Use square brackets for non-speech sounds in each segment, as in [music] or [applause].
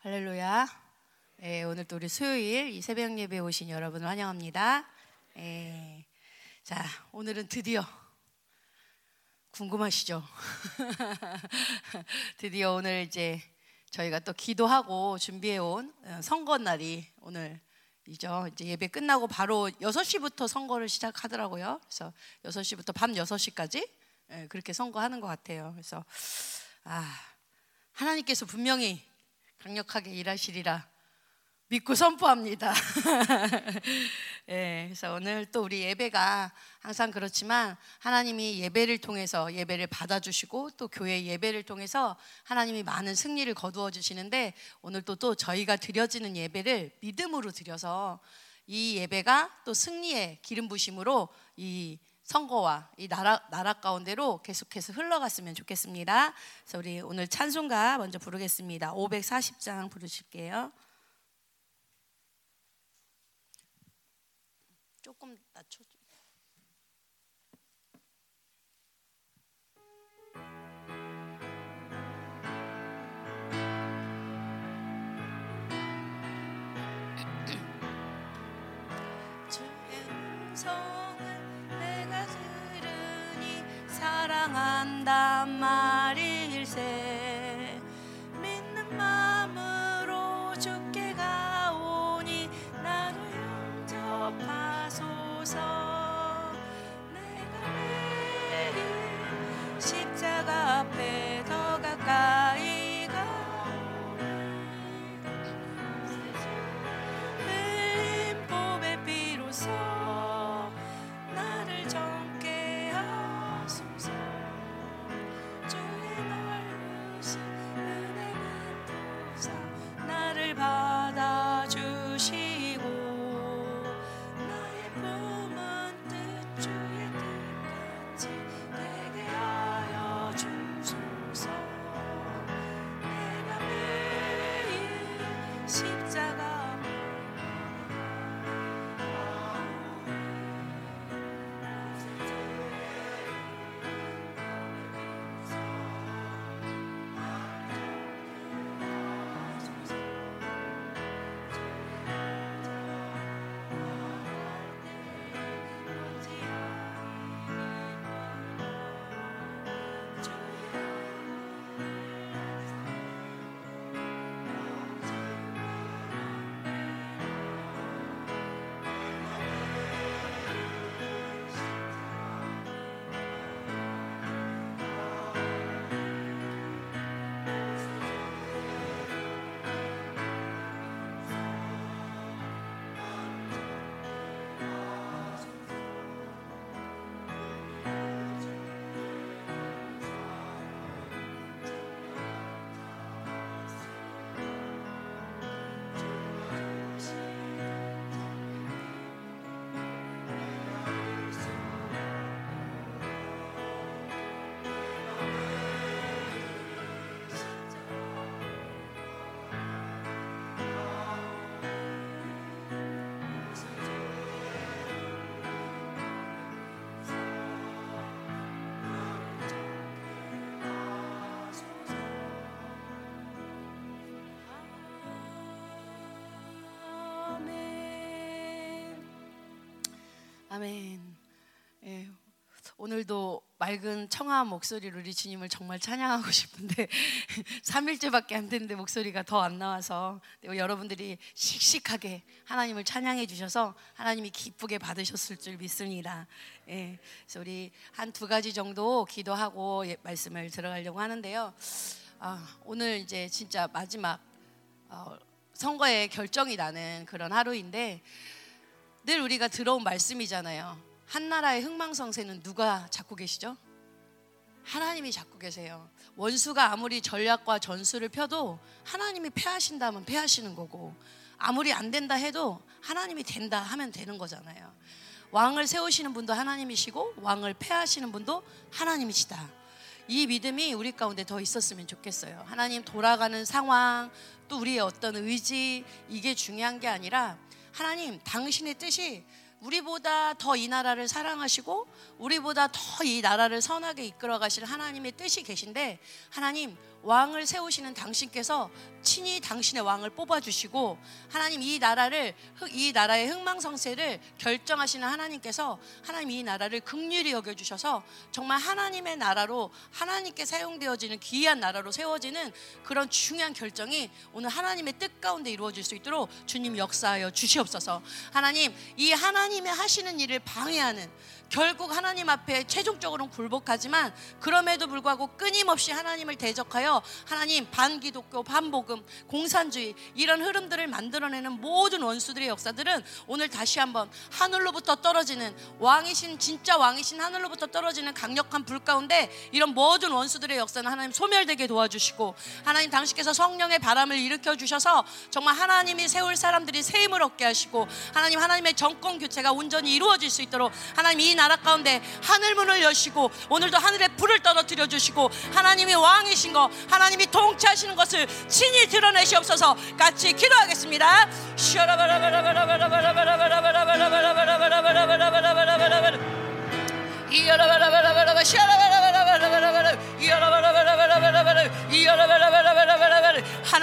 할렐루야. 예, 오늘 또 우리 수요일 이 새벽 예배 오신 여러분을 환영합니다. 예, 자, 오늘은 드디어 궁금하시죠? [laughs] 드디어 오늘 이제 저희가 또 기도하고 준비해 온 어, 선거 날이 오늘 이죠. 이제 예배 끝나고 바로 6시부터 선거를 시작하더라고요. 그래서 6시부터 밤 6시까지 예, 그렇게 선거하는 것 같아요. 그래서 아, 하나님께서 분명히 강력하게 일하시리라 믿고 선포합니다. [laughs] 예, 그래서 오늘 또 우리 예배가 항상 그렇지만 하나님이 예배를 통해서 예배를 받아주시고 또 교회 예배를 통해서 하나님이 많은 승리를 거두어 주시는데 오늘 또, 또 저희가 드려지는 예배를 믿음으로 드려서 이 예배가 또 승리의 기름 부심으로 이 선거와 이 나라 나라 가운데로 계속해서 흘러갔으면 좋겠습니다. 그래서 우리 오늘 찬송가 먼저 부르겠습니다. 540장 부르실게요. 조금 낮춰. 주의 음성 [clears throat] 사랑한단 말일세 아멘. 예, 오늘도 맑은 청아한 목소리로 우리 주님을 정말 찬양하고 싶은데 [laughs] 3일째밖에 안 됐는데 목소리가 더 안 나와서 여러분들이 씩씩하게 하나님을 찬양해 주셔서 하나님이 기쁘게 받으셨을 줄 믿습니다. 예, 그래서 우리 한 두 가지 정도 기도하고 예, 말씀을 들어가려고 하는데요. 아, 오늘 이제 진짜 마지막 어, 선거의 결정이 나는 그런 하루인데 늘 우리가 들어온 말씀이잖아요. 한 나라의 흥망성쇠는 누가 잡고 계시죠? 하나님이 잡고 계세요. 원수가 아무리 전략과 전술을 펴도 하나님이 패하신다면 패하시는 거고 아무리 안 된다 해도 하나님이 된다 하면 되는 거잖아요. 왕을 세우시는 분도 하나님이시고 왕을 패하시는 분도 하나님이시다. 이 믿음이 우리 가운데 더 있었으면 좋겠어요. 하나님 돌아가는 상황, 또 우리의 어떤 의지, 이게 중요한 게 아니라 하나님 당신의 뜻이 우리보다 더 이 나라를 사랑하시고 우리보다 더 이 나라를 선하게 이끌어 가실 하나님의 뜻이 계신데 하나님 왕을 세우시는 당신께서 친히 당신의 왕을 뽑아주시고 하나님 이 나라를 이 나라의 흥망성쇠를 결정하시는 하나님께서 하나님 이 나라를 극률히 여겨주셔서 정말 하나님의 나라로 하나님께 사용되어지는 귀한 나라로 세워지는 그런 중요한 결정이 오늘 하나님의 뜻 가운데 이루어질 수 있도록 주님 역사하여 주시옵소서. 하나님 이 하나님의 하시는 일을 방해하는 결국 하나님 앞에 최종적으로는 굴복하지만 그럼에도 불구하고 끊임없이 하나님을 대적하여 하나님 반기독교, 반복음, 공산주의 이런 흐름들을 만들어내는 모든 원수들의 역사들은 오늘 다시 한번 하늘로부터 떨어지는 왕이신 진짜 왕이신 하늘로부터 떨어지는 강력한 불 가운데 이런 모든 원수들의 역사는 하나님 소멸되게 도와주시고 하나님 당신께서 성령의 바람을 일으켜 주셔서 정말 하나님이 세울 사람들이 새 힘을 얻게 하시고 하나님 하나님의 정권 교체가 온전히 이루어질 수 있도록 하나님 이 나라 가운데 하늘 문을 여시고 오늘도 하늘에 불을 떨어뜨려 주시고 하나님이 왕이신 거 하나님이 통치하시는 것을 친히 드러내시옵소서 같이 기도하겠습니다. 이여라바라바라바라바 시아라바라바라바라바라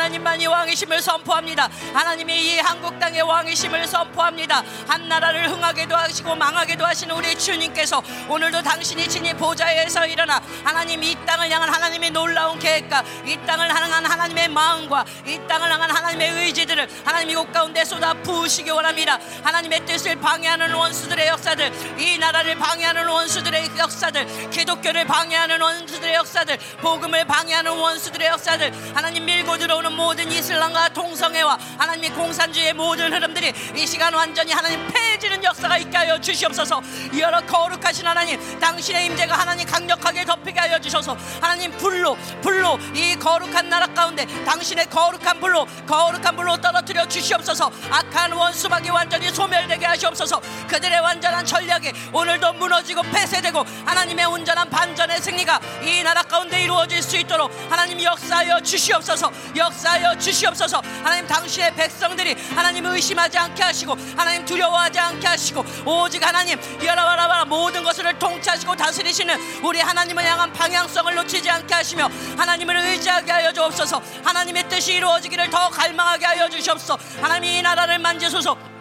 하나님만이 왕이심을 선포합니다. 하나님의 이 한국 땅의 왕이심을 선포합니다. 한 나라를 흥하게도 하시고 망하게도 하시는 우리 주님께서 오늘도 당신이 친히 보좌에서 일어나 하나님 이 땅을 향한 하나님의 놀라운 계획과 이 땅을 향한 하나님의 마음과 이 땅을 향한 하나님의 의지들을 하나님 이곳 가운데 쏟아 부으시기 원합니다. 하나님의 뜻을 방해하는 원수들의 역사들 이 나라를 방해하는 원수들의 역사들 기독교를 방해하는 원수들의 역사들 복음을 방해하는 원수들의 역사들 하나님 밀고 들어오는 모든 이슬람과 동성애와 하나님의 공산주의의 모든 흐름들이 이 시간 완전히 하나님 폐해지는 역사가 있게 하여 주시옵소서. 여러 거룩하신 하나님 당신의 임재가 하나님 강력하게 덮이게 하여 주셔서. 하나님 불로 불로 이 거룩한 나라 가운데 당신의 거룩한 불로 거룩한 불로 떨어뜨려 주시옵소서. 악한 원수박이 완전히 소멸되게 하시옵소서. 그들의 완전한 전략이 오늘도 무너지고 폐쇄되고 하나님의 온전한 반전의 승리가 이 나라 가운데 이루어질 수 있도록 하나님 역사하여 주시옵소서. 역사 하여 주시옵소서. 하나님 당신의 백성들이 하나님 의심하지 않게 하시고 하나님 두려워하지 않게 하시고 오직 하나님 여라바라바라 모든 것을 통치하시고 다스리시는 우리 하나님을 향한 방향성을 놓치지 않게 하시며 하나님을 의지하게 하여 주옵소서. 하나님의 뜻이 이루어지기를 더 갈망하게 하여 주시옵소서. 하나님 이 나라를 만지소서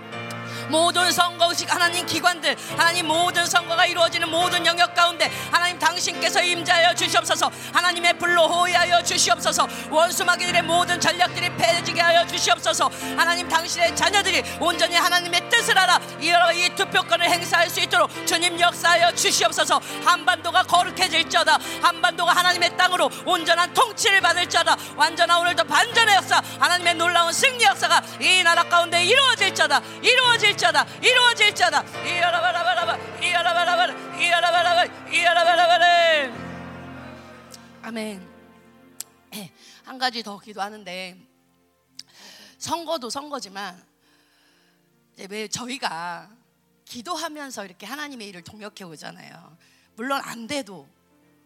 모든 선거식 하나님 기관들 하나님 모든 선거가 이루어지는 모든 영역 가운데 하나님 당신께서 임자하여 주시옵소서. 하나님의 불로 호위하여 주시옵소서. 원수 마귀들의 모든 전략들이 패지게 하여 주시옵소서. 하나님 당신의 자녀들이 온전히 하나님의 뜻을 알아 이 투표권을 행사할 수 있도록 주님 역사하여 주시옵소서. 한반도가 거룩해질지어다. 한반도가 하나님의 땅으로 온전한 통치를 받을 자다. 완전한 오늘도 반전의 역사 하나님의 놀라운 승리 역사가 이 나라 가운데 이루어질 자다. 이루어질 이루어질 자다. 이루어질 자다. 이야라바라바라바 이야라바라바라 이야라바라바 이야라바라바라. 아멘. 예, [clears throat] 한 가지 더 기도하는데 선거도 선거지만 이제 왜 저희가 기도하면서 이렇게 하나님의 일을 동역해 오잖아요. 물론 안 돼도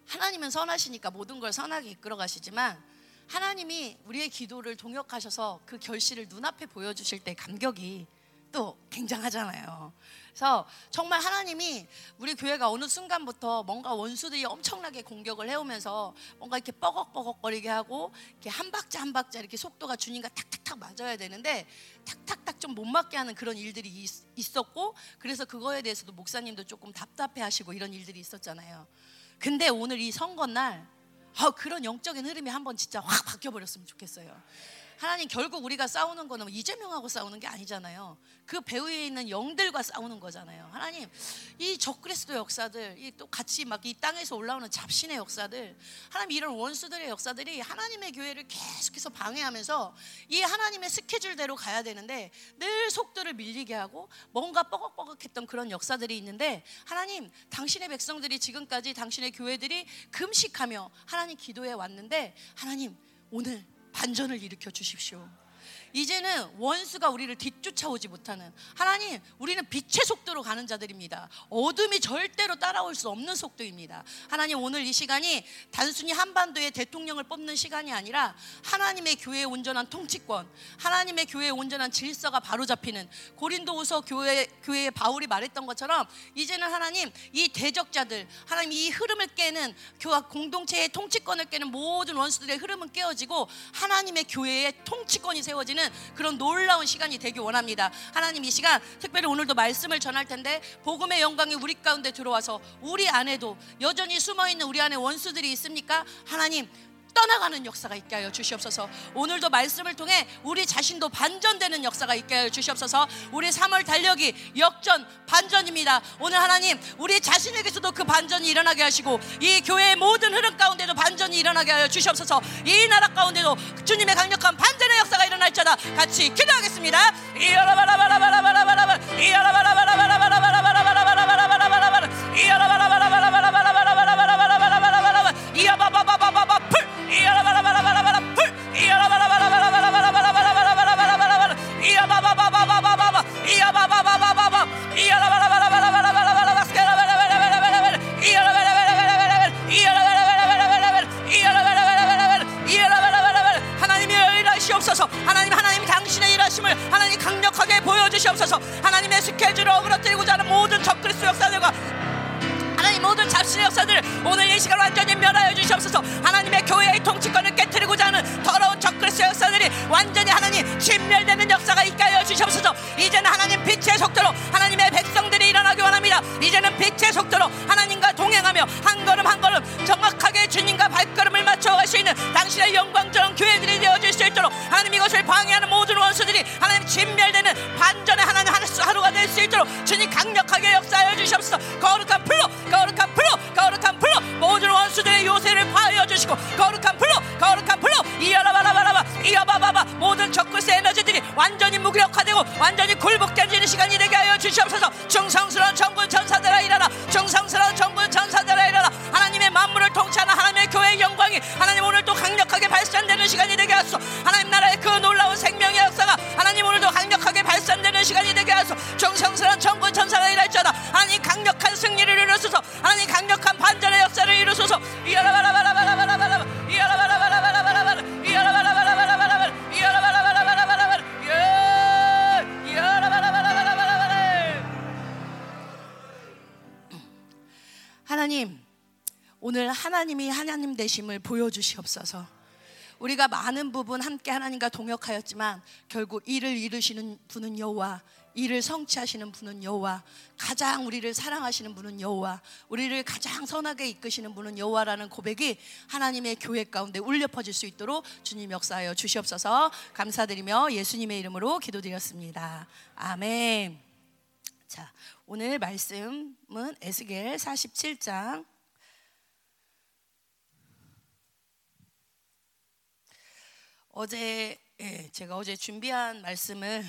하나님은 선하시니까 모든 걸 선하게 이끌어 가시지만 하나님이 우리의 기도를 동역하셔서 그 결실을 눈앞에 보여주실 때 감격이 또 굉장하잖아요. 그래서 정말 하나님이 우리 교회가 어느 순간부터 뭔가 원수들이 엄청나게 공격을 해오면서 뭔가 이렇게 뻐걱뻐걱거리게 하고 이렇게 한 박자 한 박자 이렇게 속도가 주님과 탁탁탁 맞아야 되는데 탁탁탁 좀 못 맞게 하는 그런 일들이 있, 었고 그래서 그거에 대해서도 목사님도 조금 답답해하시고 이런 일들이 있었잖아요. 근데 오늘 이 선거 날 아, 그런 영적인 흐름이 한번 진짜 확 바뀌어 버렸으면 좋겠어요. 하나님 결국 우리가 싸우는 거는 뭐 이재명하고 싸우는 게 아니잖아요. 그 배후에 있는 영들과 싸우는 거잖아요. 하나님 이 적그리스도 역사들, 이 또 같이 막 이 땅에서 올라오는 잡신의 역사들, 하나님 이런 원수들의 역사들이 하나님의 교회를 계속해서 방해하면서 이 하나님의 스케줄대로 가야 되는데 늘 속도를 밀리게 하고 뭔가 뻐걱뻐걱했던 그런 역사들이 있는데 하나님 당신의 백성들이 지금까지 당신의 교회들이 금식하며 하나님 기도해 왔는데 하나님 오늘 반전을 일으켜 주십시오. 이제는 원수가 우리를 뒤쫓아오지 못하는 하나님, 우리는 빛의 속도로 가는 자들입니다. 어둠이 절대로 따라올 수 없는 속도입니다. 하나님 오늘 이 시간이 단순히 한반도의 대통령을 뽑는 시간이 아니라 하나님의 교회의 온전한 통치권, 하나님의 교회의 온전한 질서가 바로 잡히는 고린도후서 교회 교회의 바울이 말했던 것처럼 이제는 하나님 이 대적자들, 하나님 이 흐름을 깨는 교회 공동체의 통치권을 깨는 모든 원수들의 흐름은 깨어지고 하나님의 교회의 통치권이 세워지는 그런 놀라운 시간이 되길 원합니다. 하나님 이 시간 특별히 오늘도 말씀을 전할 텐데 복음의 영광이 우리 가운데 들어와서 우리 안에도 여전히 숨어 있는 우리 안에 원수들이 있습니까? 하나님 떠나가는 역사가 있게 하여 주시옵소서. 오늘도 말씀을 통해 우리 자신도 반전되는 역사가 있게 하여 주시옵소서. 우리 3월 달력이 역전 반전입니다. 오늘 하나님 우리 자신에게서도 그 반전이 일어나게 하시고 이 교회의 모든 흐름 가운데도 반전이 일어나게 하여 주시옵소서. 이 나라 가운데도 주님의 강력한 반전의 역사가 일어날지어다. 같이 기도하겠습니다. 이여라바라바라바라바라바라바라바라바라바라바라 이여라바라바라바라바라바라바라바라바라바라 주시옵소서. 하나님의 스케줄을 어그러뜨리고자 하는 모든 적그리스 역사들과 하나님 모든 잡신의 역사들 오늘 이 시간 완전히 멸하여 주시옵소서. 하나님의 교회의 통치권을 깨뜨리고자 하는 더러운 적그리스 역사들이 완전히 하나님 진멸되는 역사가 있게 하여 주시옵소서. 이제는 하나님 빛의 속도로 하나님의 백성들이 일어나기 원합니다. 이제는 빛의 속도로 하나님과 동행하며 한 걸음 한 걸음 정확하게 주님과 발걸음을 맞춰갈 수 있는 당신의 영광스러운 교회들이 되어질 수 있도록 하나님 이것을 방해하는 모든 원수들이 하나님 진멸되는 반전의 될 수 있도록 주님 강력하게 역사하여 주시옵소서. 거룩한 풀로 거룩한 풀로 거룩한 풀로 모든 원수들의 요새를 파하여 주시고 거룩한 풀로 거룩한 풀로 이야라바라바라바 이야바바바 모든 적그리스 에너지들이 완전히 무력화되고 완전히 굴복되는 시간이 되게 하여 주시옵소서. 충성스러운 정군 전사들아 일어나 충성스러운 정군 전사들아 일어나 하나님의 만물을 통치하는 하나님의 교회의 영광이 하나님 오늘 또 강력하게 발산되는 시간이 되게 하소서. 하나님 나라의 그 놀라운 생명의 역사가 시간이 되게 하소서 충성스러운 정군 전사가 일할지어다. 하나님 강력한 승리를 이루소서. 하나님 강력한 반전의 역사를 이루소서. 이야라바라바라바라바라바라 이야라바라바라바라바라 이야라바라바라바라바라 이야라바라바라바라바라 예 이야라바라바라바라바라 하나님 오늘 하나님이 하나님 되심을 보여주시옵소서. 우리가 많은 부분 함께 하나님과 동역하였지만 결국 이를 이루시는 분은 여호와, 이를 성취하시는 분은 여호와, 가장 우리를 사랑하시는 분은 여호와, 우리를 가장 선하게 이끄시는 분은 여호와라는 고백이 하나님의 교회 가운데 울려 퍼질 수 있도록 주님 역사하여 주시옵소서. 감사드리며 예수님의 이름으로 기도드렸습니다. 아멘. 자, 오늘 말씀은 에스겔 47장 어제 예, 제가 어제 준비한 말씀을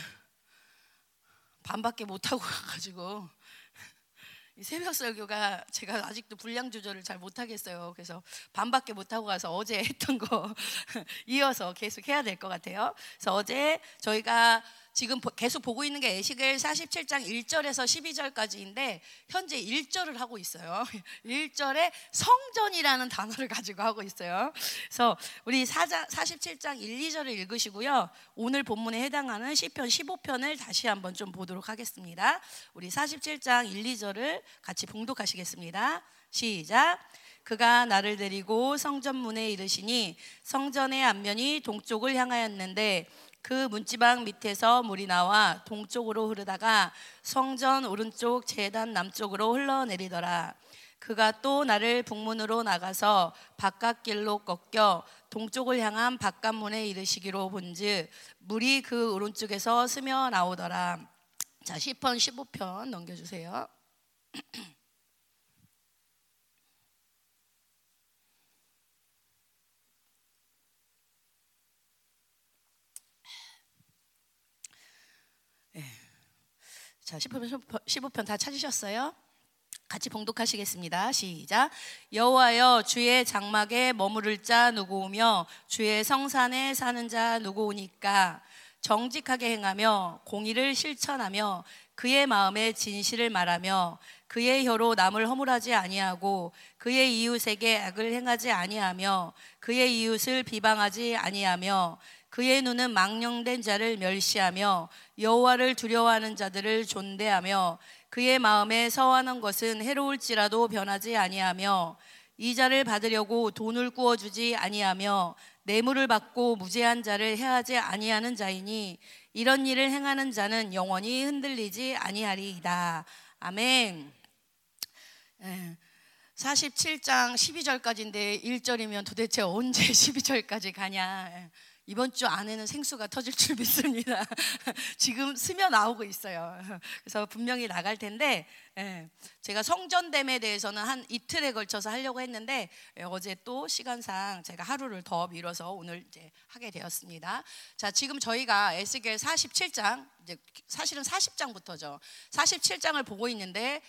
반밖에 못 하고 가가지고 [laughs] 이 새벽 설교가 제가 아직도 분량 조절을 잘 못하겠어요. 그래서 반밖에 못 하고 가서 어제 [laughs] 했던 거 [laughs] 이어서 계속 해야 될 것 같아요. 그래서 어제 저희가 지금 계속 보고 있는 게 에시겔 47장 1절에서 12절까지인데 현재 1절을 하고 있어요. [laughs] 1절에 성전이라는 단어를 가지고 하고 있어요. 그래서 우리 47장 1, 2절을 읽으시고요. 오늘 본문에 해당하는 시편 15편을 다시 한번 좀 보도록 하겠습니다. 우리 47장 1, 2절을 같이 봉독하시겠습니다. 시작. 그가 나를 데리고 성전문에 이르시니 성전의 앞면이 동쪽을 향하였는데 그 문지방 밑에서 물이 나와 동쪽으로 흐르다가 성전 오른쪽 제단 남쪽으로 흘러내리더라. 그가 또 나를 북문으로 나가서 바깥 길로 꺾여 동쪽을 향한 바깥 문에 이르시기로 본즉 물이 그 오른쪽에서 스며 나오더라. 자, 10편 15편 넘겨 주세요. 자, 15편, 15편 다 찾으셨어요? 같이 봉독하시겠습니다. 시작. 여호와여 주의 장막에 머무를 자 누구오며 주의 성산에 사는 자 누구오니까 정직하게 행하며 공의를 실천하며 그의 마음에 진실을 말하며 그의 혀로 남을 허물하지 아니하고 그의 이웃에게 악을 행하지 아니하며 그의 이웃을 비방하지 아니하며 그의 눈은 망령된 자를 멸시하며 여호와를 두려워하는 자들을 존대하며 그의 마음에 서하는 것은 해로울지라도 변하지 아니하며 이자를 받으려고 돈을 구워 주지 아니하며 뇌물을 받고 무죄한 자를 해하지 아니하는 자이니 이런 일을 행하는 자는 영원히 흔들리지 아니하리이다. 아멘. 47장 12절까지인데 1절이면 도대체 언제 [laughs] 12절까지 가냐. 예. 이번 주 안에는 생수가 터질 줄 믿습니다. [laughs] 지금 스며 나오고 있어요. 그래서 분명히 나갈 텐데 예, 제가 성전됨에 대해서는 한 이틀에 걸쳐서 하려고 했는데 예, 어제 또 시간상 제가 하루를 더 미뤄서 오늘 이제 하게 되었습니다. 자, 지금 저희가 에스겔 47장 이제 사실은 40장부터죠. 47장을 보고 있는데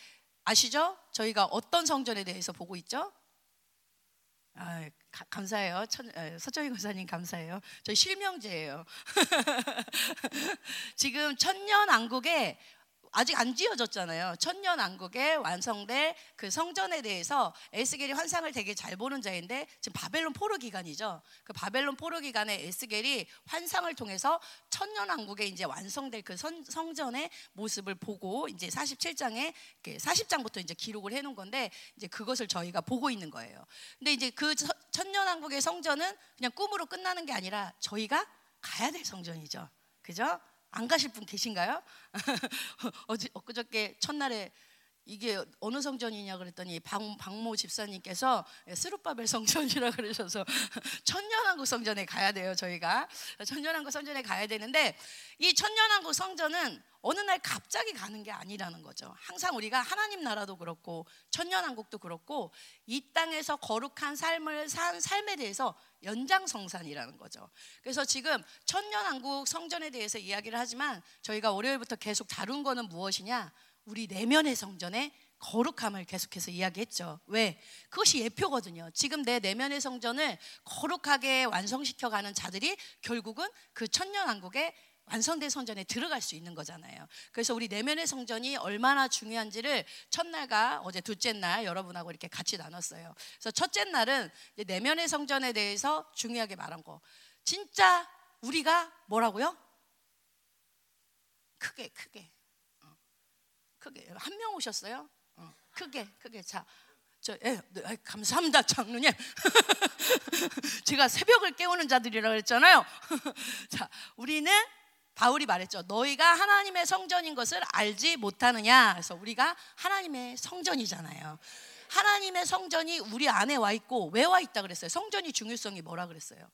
아시죠? 저희가 어떤 성전에 대해서 보고 있죠? 아, 가, 감사해요. 천, 서정희 권사님 감사해요. 저희 실명제예요. [laughs] 지금 천년 왕국에 아직 안 지어졌잖아요. 천년 왕국에 완성될 그 성전에 대해서 에스겔이 환상을 되게 잘 보는 자인데 지금 바벨론 포로 기간이죠. 그 바벨론 포로 기간에 에스겔이 환상을 통해서 천년 왕국에 이제 완성될 그 선, 성전의 모습을 보고 이제 47장에 40장부터 이제 기록을 해 놓은 건데 이제 그것을 저희가 보고 있는 거예요. 근데 이제 그 천년 왕국의 성전은 그냥 꿈으로 끝나는 게 아니라 저희가 가야 될 성전이죠. 그죠? 안 가실 분 계신가요? [laughs] 어제 엊그저께 첫날에 이게 어느 성전이냐 그랬더니 박, 박모 집사님께서 스루바벨 성전이라 [laughs] 그러셔서 천년왕국 성전에 가야 돼요 저희가 천년왕국 성전에 가야 되는데 이 천년왕국 성전은 어느 날 갑자기 가는 게 아니라는 거죠 항상 우리가 하나님 나라도 그렇고 천년왕국도 그렇고 이 땅에서 거룩한 삶을 산 삶에 대해서 연장성산이라는 거죠. 그래서 지금 천년왕국 성전에 대해서 이야기를 하지만 저희가 월요일부터 계속 다룬 거는 무엇이냐? 우리 내면의 성전에 거룩함을 계속해서 이야기했죠. 왜? 그것이 예표거든요. 지금 내 내면의 성전을 거룩하게 완성시켜 가는 자들이 결국은 그 천년 왕국의 완성된 성전에 들어갈 수 있는 거잖아요. 그래서 우리 내면의 성전이 얼마나 중요한지를 첫날과 어제 둘째 날 여러분하고 이렇게 같이 나눴어요. 그래서 첫째 날은 내면의 성전에 대해서 중요하게 말한 거. 진짜 우리가 뭐라고요? 크게 크게 어. 크게 한 명 오셨어요? 어. 크게 크게 자. 저, 예, 네, 감사합니다, 장로님. [laughs] 제가 새벽을 깨우는 자들이라고 했잖아요. [laughs] 자, 우리는 바울이 말했죠. 너희가 하나님의 성전인 것을 알지 못하느냐. 그래서 우리가 하나님의 성전이잖아요. 하나님의 성전이 우리 안에 와 있고 왜 와 있다 그랬어요? 성전이 중요성이 뭐라 그랬어요?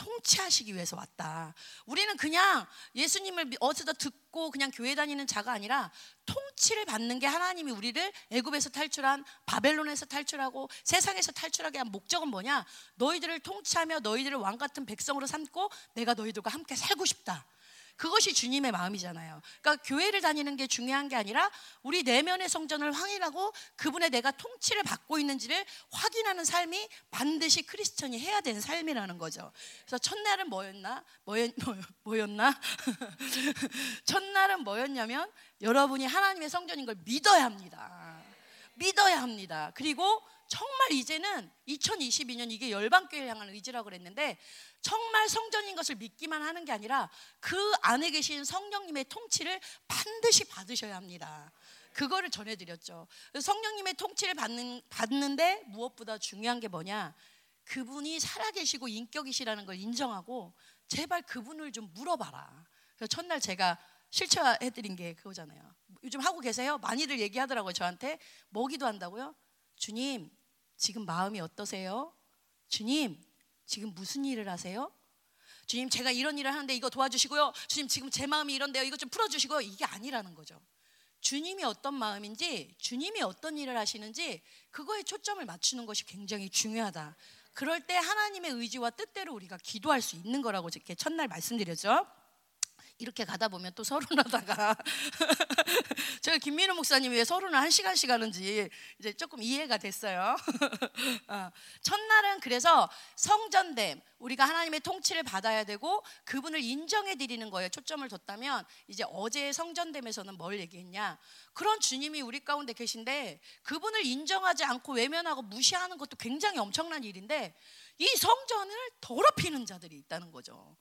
통치하시기 위해서 왔다. 우리는 그냥 예수님을 어디서 듣고 그냥 교회 다니는 자가 아니라 통치를 받는 게 하나님이 우리를 애굽에서 탈출한 바벨론에서 탈출하고 세상에서 탈출하게 한 목적은 뭐냐? 너희들을 통치하며 너희들을 왕 같은 백성으로 삼고 내가 너희들과 함께 살고 싶다. 그것이 주님의 마음이잖아요. 그러니까 교회를 다니는 게 중요한 게 아니라 우리 내면의 성전을 확인하고 그분의 내가 통치를 받고 있는지를 확인하는 삶이 반드시 크리스천이 해야 되는 삶이라는 거죠. 그래서 첫날은 뭐였나? 뭐였, [laughs] 뭐였나? [laughs] 첫날은 뭐였냐면 여러분이 하나님의 성전인 걸 믿어야 합니다. 믿어야 합니다. 그리고 정말 이제는 2022년 이게 열방교회를 향한 의지라고 그랬는데 정말 성전인 것을 믿기만 하는 게 아니라 그 안에 계신 성령님의 통치를 반드시 받으셔야 합니다. 그거를 전해드렸죠. 성령님의 통치를 받는, 받는데 무엇보다 중요한 게 뭐냐? 그분이 살아계시고 인격이시라는 걸 인정하고 제발 그분을 좀 물어봐라. 그래서 첫날 제가 실천해드린 게 그거잖아요. 요즘 하고 계세요? 많이들 얘기하더라고요. 저한테. 뭐기도 한다고요? 주님, 지금 마음이 어떠세요? 주님, 지금 무슨 일을 하세요? 주님, 제가 이런 일을 하는데 이거 도와주시고요. 주님, 지금 제 마음이 이런데요. 이거 좀 풀어주시고요. 이게 아니라는 거죠. 주님이 어떤 마음인지, 주님이 어떤 일을 하시는지, 그거에 초점을 맞추는 것이 굉장히 중요하다. 그럴 때 하나님의 의지와 뜻대로 우리가 기도할 수 있는 거라고 이렇게 첫날 말씀드렸죠. 이렇게 가다 보면 또 서른하다가 제가 [laughs] 김민우 목사님이 왜 서른을 한 시간씩 하는지 이제 조금 이해가 됐어요. [laughs] 어, 첫날은 그래서 성전됨 우리가 하나님의 통치를 받아야 되고 그분을 인정해 드리는 거에 초점을 뒀다면 이제 어제의 성전됨에서는 뭘 얘기했냐? 그런 주님이 우리 가운데 계신데 그분을 인정하지 않고 외면하고 무시하는 것도 굉장히 엄청난 일인데 이 성전을 더럽히는 자들이 있다는 거죠.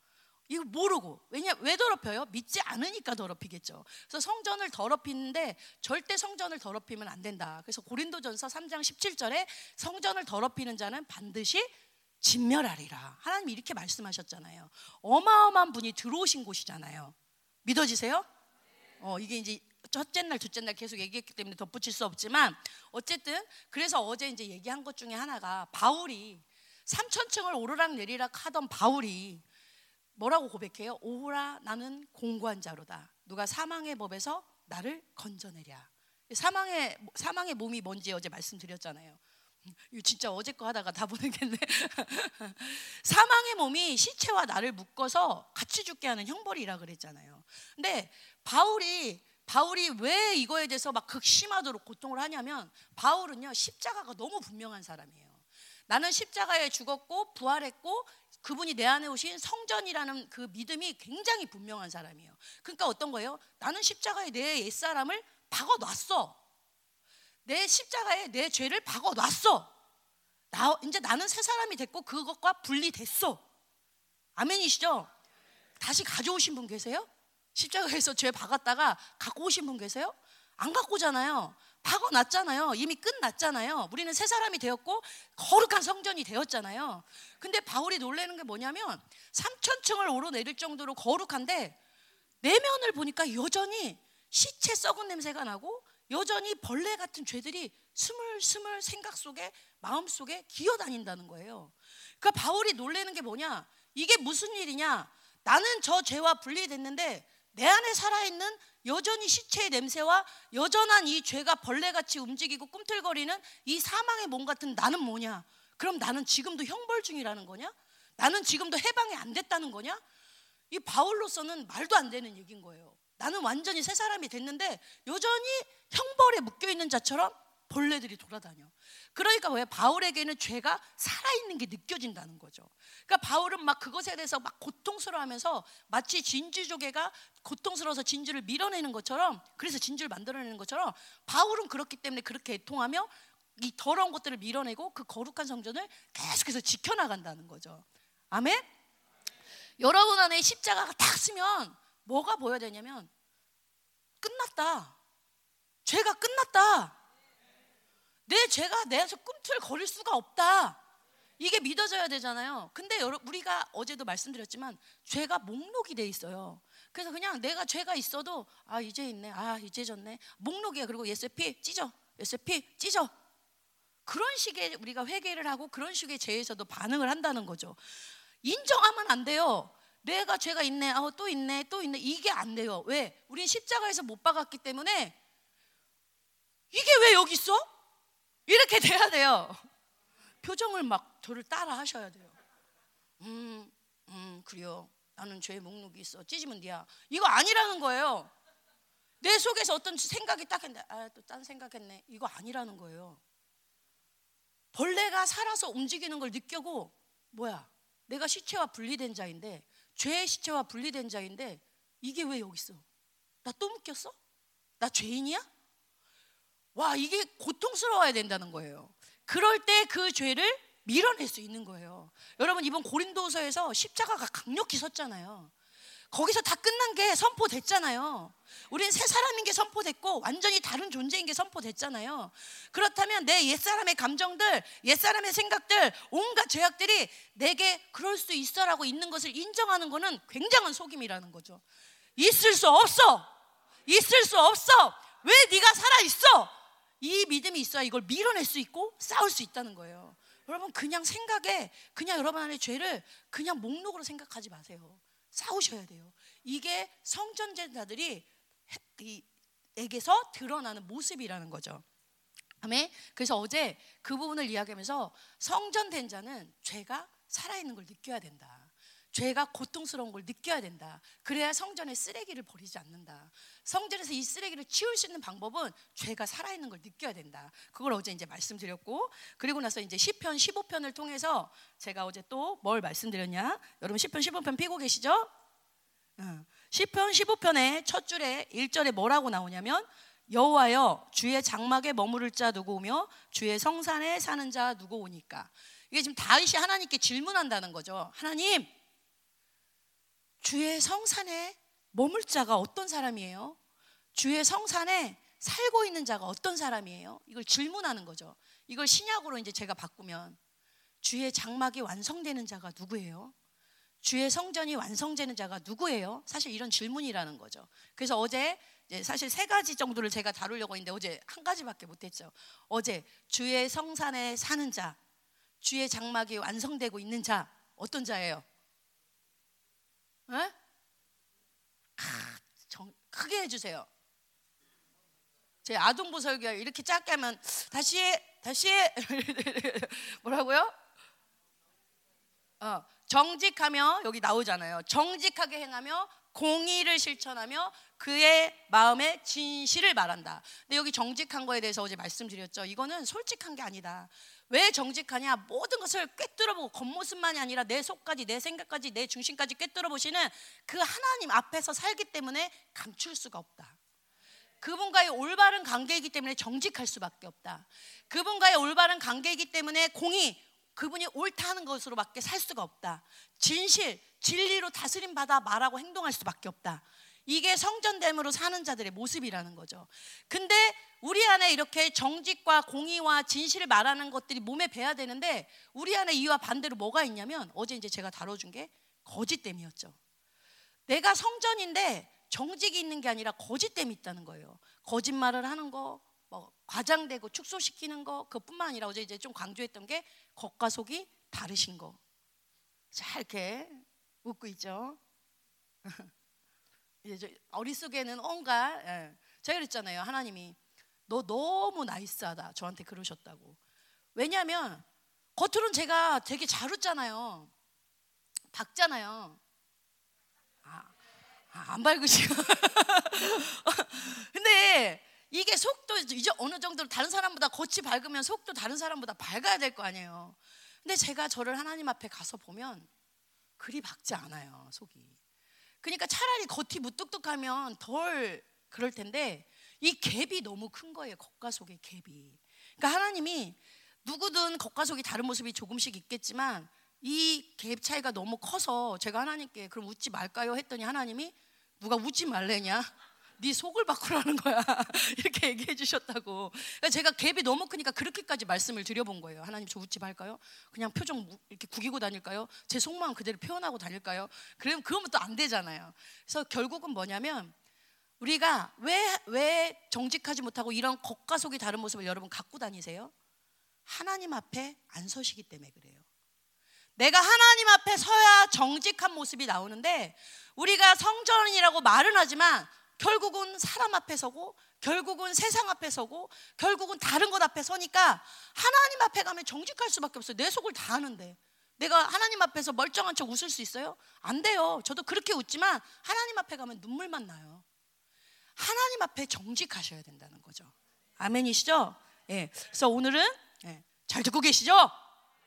이거 모르고 왜냐 왜 더럽혀요? 믿지 않으니까 더럽히겠죠. 그래서 성전을 더럽히는데 절대 성전을 더럽히면 안 된다. 그래서 고린도전서 3장 17절에 성전을 더럽히는 자는 반드시 진멸하리라. 하나님이 이렇게 말씀하셨잖아요. 어마어마한 분이 들어오신 곳이잖아요. 믿어지세요? 어, 이게 이제 첫째 날, 둘째 날 계속 얘기했기 때문에 덧붙일 수 없지만 어쨌든 그래서 어제 이제 얘기한 것 중에 하나가 바울이 삼천층을 오르락 내리락 하던 바울이 뭐라고 고백해요? 오라 나는 공고한 자로다. 누가 사망의 법에서 나를 건져내랴. 사망의 사망의 몸이 뭔지 어제 말씀드렸잖아요. 이거 진짜 어제 거 하다가 다 보내겠네. [laughs] 사망의 몸이 시체와 나를 묶어서 같이 죽게 하는 형벌이라 그랬잖아요. 근데 바울이 바울이 왜 이거에 대해서 막 극심하도록 고통을 하냐면 바울은요 십자가가 너무 분명한 사람이에요. 나는 십자가에 죽었고 부활했고 그분이 내 안에 오신 성전이라는 그 믿음이 굉장히 분명한 사람이에요. 그러니까 어떤 거예요? 나는 십자가에 내 옛사람을 박아 놨어. 내 십자가에 내 죄를 박아 놨어. 나 이제 나는 새 사람이 됐고 그것과 분리됐어. 아멘이시죠? 다시 가져오신 분 계세요? 십자가에서 죄 박았다가 갖고 오신 분 계세요? 안 갖고 오잖아요. 박아놨잖아요. 이미 끝났잖아요. 우리는 새 사람이 되었고 거룩한 성전이 되었잖아요. 근데 바울이 놀라는 게 뭐냐면 3천 층을 오르내릴 정도로 거룩한데 내면을 보니까 여전히 시체 썩은 냄새가 나고 여전히 벌레 같은 죄들이 스물스물 생각 속에 마음 속에 기어다닌다는 거예요. 그러니까 바울이 놀라는 게 뭐냐? 이게 무슨 일이냐? 나는 저 죄와 분리됐는데 내 안에 살아있는 여전히 시체의 냄새와 여전한 이 죄가 벌레같이 움직이고 꿈틀거리는 이 사망의 몸 같은 나는 뭐냐? 그럼 나는 지금도 형벌 중이라는 거냐? 나는 지금도 해방이 안 됐다는 거냐? 이 바울로서는 말도 안 되는 얘기인 거예요. 나는 완전히 새 사람이 됐는데 여전히 형벌에 묶여 있는 자처럼 벌레들이 돌아다녀. 그러니까 왜 바울에게는 죄가 살아있는 게 느껴진다는 거죠. 그러니까 바울은 막 그것에 대해서 막 고통스러워하면서 마치 진주 조개가 고통스러워서 진주를 밀어내는 것처럼 그래서 진주를 만들어내는 것처럼 바울은 그렇기 때문에 그렇게 애통하며 이 더러운 것들을 밀어내고 그 거룩한 성전을 계속해서 지켜나간다는 거죠. 아멘? 여러분 안에 십자가가 딱 쓰면 뭐가 보여야 되냐면 끝났다. 죄가 끝났다. 내 죄가 내에서 꿈틀거릴 수가 없다. 이게 믿어져야 되잖아요. 근데 여러, 우리가 어제도 말씀드렸지만 죄가 목록이 돼 있어요. 그래서 그냥 내가 죄가 있어도 아 이제 있네, 아 이제 졌네. 목록이야. 그리고 예수의 피 찢어, 예수의 피 찢어. 그런 식의 우리가 회개를 하고 그런 식의 죄에서도 반응을 한다는 거죠. 인정하면 안 돼요. 내가 죄가 있네, 아, 또 있네, 또 있네. 이게 안 돼요. 왜? 우린 십자가에서 못 박았기 때문에 이게 왜 여기 있어? 이렇게 돼야 돼요. 표정을 막 저를 따라 하셔야 돼요. 음, 음, 그래요. 나는 죄 목록이 있어. 찢으면 돼야. 이거 아니라는 거예요. 내 속에서 어떤 생각이 딱 했는데, 아, 또 딴 생각했네. 이거 아니라는 거예요. 벌레가 살아서 움직이는 걸 느껴고, 뭐야, 내가 시체와 분리된 자인데, 죄의 시체와 분리된 자인데, 이게 왜 여기 있어? 나 또 묶였어? 나 죄인이야? 와, 이게 고통스러워야 된다는 거예요. 그럴 때 그 죄를 밀어낼 수 있는 거예요. 여러분, 이번 고린도서에서 십자가가 강력히 섰잖아요. 거기서 다 끝난 게 선포됐잖아요. 우리는 새 사람인 게 선포됐고 완전히 다른 존재인 게 선포됐잖아요. 그렇다면 내 옛사람의 감정들, 옛사람의 생각들, 온갖 죄악들이 내게 그럴 수 있어라고 있는 것을 인정하는 것은 굉장한 속임이라는 거죠. 있을 수 없어. 있을 수 없어. 왜 네가 살아 있어? 이 믿음이 있어야 이걸 밀어낼 수 있고 싸울 수 있다는 거예요. 여러분 그냥 생각에 그냥 여러분 안에 죄를 그냥 목록으로 생각하지 마세요. 싸우셔야 돼요. 이게 성전제자들이 에게서 드러나는 모습이라는 거죠. 아멘. 그래서 어제 그 부분을 이야기하면서 성전된 자는 죄가 살아있는 걸 느껴야 된다. 죄가 고통스러운 걸 느껴야 된다. 그래야 성전에 쓰레기를 버리지 않는다. 성전에서 이 쓰레기를 치울 수 있는 방법은 죄가 살아있는 걸 느껴야 된다. 그걸 어제 이제 말씀드렸고, 그리고 나서 이제 10편, 15편을 통해서 제가 어제 또 뭘 말씀드렸냐? 여러분 10편, 15편 피고 계시죠? 10편, 15편의 첫 줄에 1절에 뭐라고 나오냐면, 여호와여 주의 장막에 머무를 자 누구 오며 주의 성산에 사는 자 누구 오니까 이게 지금 다윗이 하나님께 질문한다는 거죠. 하나님, 주의 성산에 머물 자가 어떤 사람이에요? 주의 성산에 살고 있는 자가 어떤 사람이에요? 이걸 질문하는 거죠. 이걸 신약으로 이제 제가 바꾸면 주의 장막이 완성되는 자가 누구예요? 주의 성전이 완성되는 자가 누구예요? 사실 이런 질문이라는 거죠. 그래서 어제 사실 세 가지 정도를 제가 다루려고 했는데 어제 한 가지밖에 못했죠. 어제 주의 성산에 사는 자, 주의 장막이 완성되고 있는 자 어떤 자예요? 에? 크게 해주세요. 제 아동부 설교 이렇게 짧게 하면 다시 다시 [laughs] 뭐라고요? 어, 정직하며 여기 나오잖아요. 정직하게 행하며 공의를 실천하며 그의 마음의 진실을 말한다. 근데 여기 정직한 거에 대해서 어제 말씀드렸죠. 이거는 솔직한 게 아니다. 왜 정직하냐? 모든 것을 꿰뚫어보고 겉모습만이 아니라 내 속까지, 내 생각까지, 내 중심까지 꿰뚫어보시는 그 하나님 앞에서 살기 때문에 감출 수가 없다. 그분과의 올바른 관계이기 때문에 정직할 수밖에 없다. 그분과의 올바른 관계이기 때문에 공의, 그분이 옳다는 것으로밖에 살 수가 없다. 진실, 진리로 다스림 받아 말하고 행동할 수밖에 없다. 이게 성전됨으로 사는 자들의 모습이라는 거죠. 근데 우리 안에 이렇게 정직과 공의와 진실을 말하는 것들이 몸에 배야 되는데 우리 안에 이와 반대로 뭐가 있냐면 어제 이제 제가 다뤄준 게 거짓됨이었죠. 내가 성전인데 정직이 있는 게 아니라 거짓됨이 있다는 거예요. 거짓말을 하는 거, 뭐 과장되고 축소시키는 거 그뿐만 아니라 어제 이제 좀 강조했던 게 겉과 속이 다르신 거. 자 이렇게 웃고 있죠. [laughs] 어릿속에는 온갖 예. 제가 그랬잖아요. 하나님이 너 너무 나이스하다. 저한테 그러셨다고. 왜냐하면 겉으로는 제가 되게 잘 웃잖아요. 밝잖아요. 아, 아안 밝으시고. [laughs] 근데 이게 속도 이제 어느 정도 다른 사람보다 겉이 밝으면 속도 다른 사람보다 밝아야 될 거 아니에요. 근데 제가 저를 하나님 앞에 가서 보면 그리 밝지 않아요 속이 그러니까 차라리 겉이 무뚝뚝하면 덜 그럴 텐데 이 갭이 너무 큰 거예요. 겉과 속의 갭이. 그러니까 하나님이 누구든 겉과 속이 다른 모습이 조금씩 있겠지만 이 갭 차이가 너무 커서 제가 하나님께 그럼 웃지 말까요 했더니 하나님이 누가 웃지 말래냐? 네 속을 바꾸라는 거야. [laughs] 이렇게 얘기해 주셨다고. 그러니까 제가 갭이 너무 크니까 그렇게까지 말씀을 드려본 거예요. 하나님 저 웃지 말까요? 그냥 표정 이렇게 구기고 다닐까요? 제 속마음 그대로 표현하고 다닐까요? 그러면 그러면 또 안 되잖아요. 그래서 결국은 뭐냐면 우리가 왜, 왜 정직하지 못하고 이런 겉과 속이 다른 모습을 여러분 갖고 다니세요? 하나님 앞에 안 서시기 때문에 그래요. 내가 하나님 앞에 서야 정직한 모습이 나오는데 우리가 성전이라고 말은 하지만 결국은 사람 앞에 서고 결국은 세상 앞에 서고 결국은 다른 것 앞에 서니까 하나님 앞에 가면 정직할 수밖에 없어요. 내 속을 다 아는데. 내가 하나님 앞에서 멀쩡한 척 웃을 수 있어요? 안 돼요. 저도 그렇게 웃지만 하나님 앞에 가면 눈물만 나요. 하나님 앞에 정직하셔야 된다는 거죠. 아멘이시죠? 예. 그래서 오늘은 예. 잘 듣고 계시죠?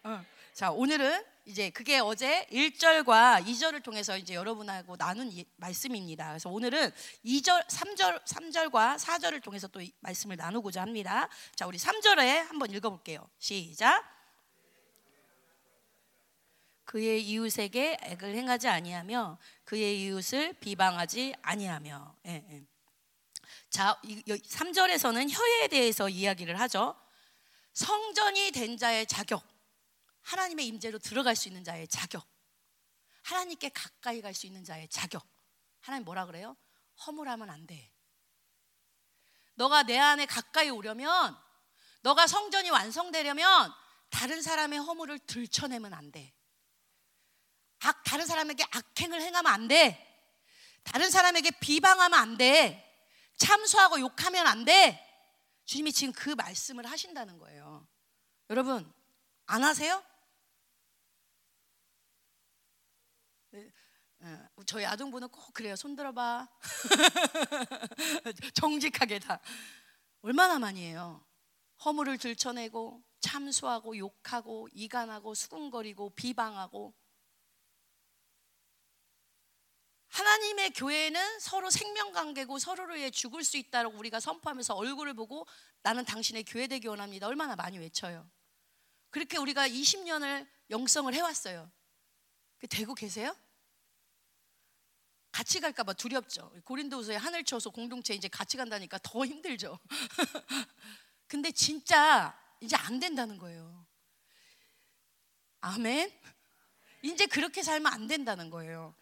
어. 자, 오늘은 이제 그게 어제 1절과 2절을 통해서 이제 여러분하고 나눈 말씀입니다. 그래서 오늘은 2절, 3절, 3절과 4절을 통해서 또 말씀을 나누고자 합니다. 자, 우리 3절에 한번 읽어 볼게요. 시작. 그의 이웃에게 액을 행하지 아니하며 그의 이웃을 비방하지 아니하며. 예, 예. 자, 3절에서는 혀에 대해서 이야기를 하죠. 성전이 된 자의 자격. 하나님의 임재로 들어갈 수 있는 자의 자격. 하나님께 가까이 갈 수 있는 자의 자격. 하나님 뭐라 그래요? 허물하면 안 돼. 너가 내 안에 가까이 오려면 너가 성전이 완성되려면 다른 사람의 허물을 들춰내면 안 돼. 악, 다른 사람에게 악행을 행하면 안 돼. 다른 사람에게 비방하면 안 돼. 참수하고 욕하면 안 돼. 주님이 지금 그 말씀을 하신다는 거예요. 여러분, 안 하세요? 어, 저희 아동부는 꼭 그래요. 손 들어봐. [laughs] 정직하게 다. 얼마나 많이 해요. 허물을 들춰내고 참수하고 욕하고 이간하고 수군거리고 비방하고 하나님의 교회는 서로 생명관계고 서로를 위해 죽을 수 있다고 우리가 선포하면서 얼굴을 보고 나는 당신의 교회 되기 원합니다. 얼마나 많이 외쳐요. 그렇게 우리가 20년을 영성을 해왔어요. 그 되고 계세요? 같이 갈까봐 두렵죠. 고린도후서에 하늘 쳐서 공동체 이제 같이 간다니까 더 힘들죠. [laughs] 근데 진짜 이제 안 된다는 거예요. 아멘. 이제 그렇게 살면 안 된다는 거예요.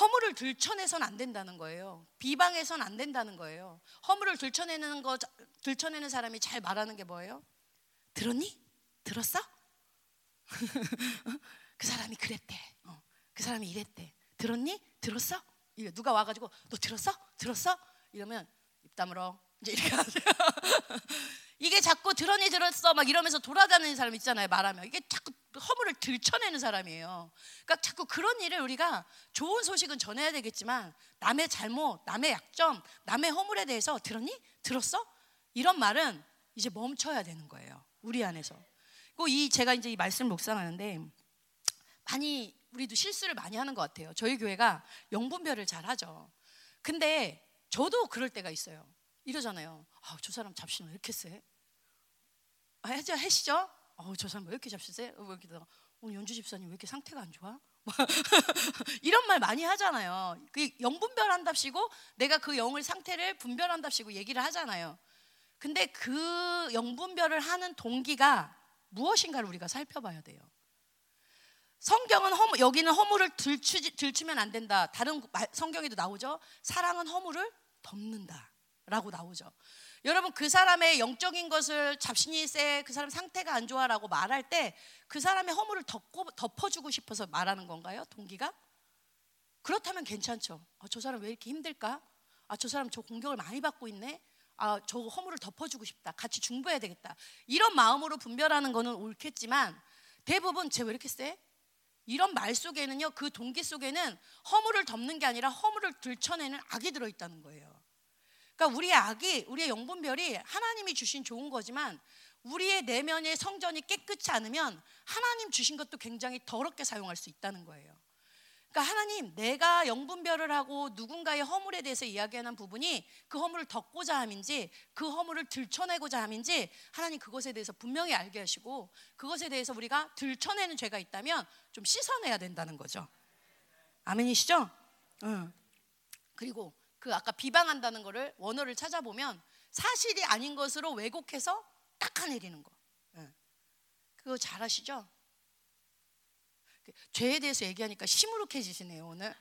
허물을 들춰내선 안 된다는 거예요. 비방해선 안 된다는 거예요. 허물을 들춰내는 거 들춰내는 사람이 잘 말하는 게 뭐예요? 들었니? 들었어? [laughs] 그 사람이 그랬대. 어, 그 사람이 이랬대. 들었니? 들었어? 이게 누가 와가지고 너 들었어? 들었어? 이러면 입 다물어. 이제 이렇게 하세요. [laughs] 이게 자꾸 들었니 들었어 막 이러면서 돌아다니는 사람 있잖아요 말하면 이게 자꾸 허물을 들춰내는 사람이에요 그러니까 자꾸 그런 일을 우리가 좋은 소식은 전해야 되겠지만 남의 잘못 남의 약점 남의 허물에 대해서 들었니 들었어 이런 말은 이제 멈춰야 되는 거예요 우리 안에서 그리고 이 제가 이제 이 말씀을 묵상하는데 많이 우리도 실수를 많이 하는 것 같아요 저희 교회가 영분별을 잘 하죠 근데 저도 그럴 때가 있어요 이러잖아요. 아, 저 사람 잡신은 왜 이렇게 세? 아, 해죠, 하시죠? 어, 저 사람 왜 이렇게 잡신 세? 왜 이렇게 오늘 연주 집사님 왜 이렇게 상태가 안 좋아? [laughs] 이런 말 많이 하잖아요. 그 영분별한답시고 내가 그 영을 상태를 분별한답시고 얘기를 하잖아요. 근데 그 영분별을 하는 동기가 무엇인가를 우리가 살펴봐야 돼요. 성경은 허물, 여기는 허물을 들추, 들추 면 안 된다. 다른 성경에도 나오죠. 사랑은 허물을 덮는다. 라고 나오죠. 여러분 그 사람의 영적인 것을 잡신이 세, 그 사람 상태가 안 좋아라고 말할 때 그 사람의 허물을 덮고, 덮어주고 싶어서 말하는 건가요? 동기가? 그렇다면 괜찮죠. 아, 저 사람 왜 이렇게 힘들까? 아, 저 사람 저 공격을 많이 받고 있네. 아, 저 허물을 덮어주고 싶다. 같이 중보해야 되겠다. 이런 마음으로 분별하는 거는 옳겠지만 대부분 쟤 왜 이렇게 세? 이런 말 속에는요, 그 동기 속에는 허물을 덮는 게 아니라 허물을 들춰내는 악이 들어있다는 거예요. 그러니까 우리의 악이 우리의 영분별이 하나님이 주신 좋은 거지만 우리의 내면의 성전이 깨끗지 않으면 하나님 주신 것도 굉장히 더럽게 사용할 수 있다는 거예요. 그러니까 하나님 내가 영분별을 하고 누군가의 허물에 대해서 이야기하는 부분이 그 허물을 덮고자 함인지 그 허물을 들춰내고자 함인지 하나님 그것에 대해서 분명히 알게 하시고 그것에 대해서 우리가 들춰내는 죄가 있다면 좀 씻어내야 된다는 거죠. 아멘이시죠? 응. 그리고 그 아까 비방한다는 거를 원어를 찾아보면 사실이 아닌 것으로 왜곡해서 깎아내리는 거. 예. 그거 잘 아시죠? 그 죄에 대해서 얘기하니까 시무룩해지시네요 오늘.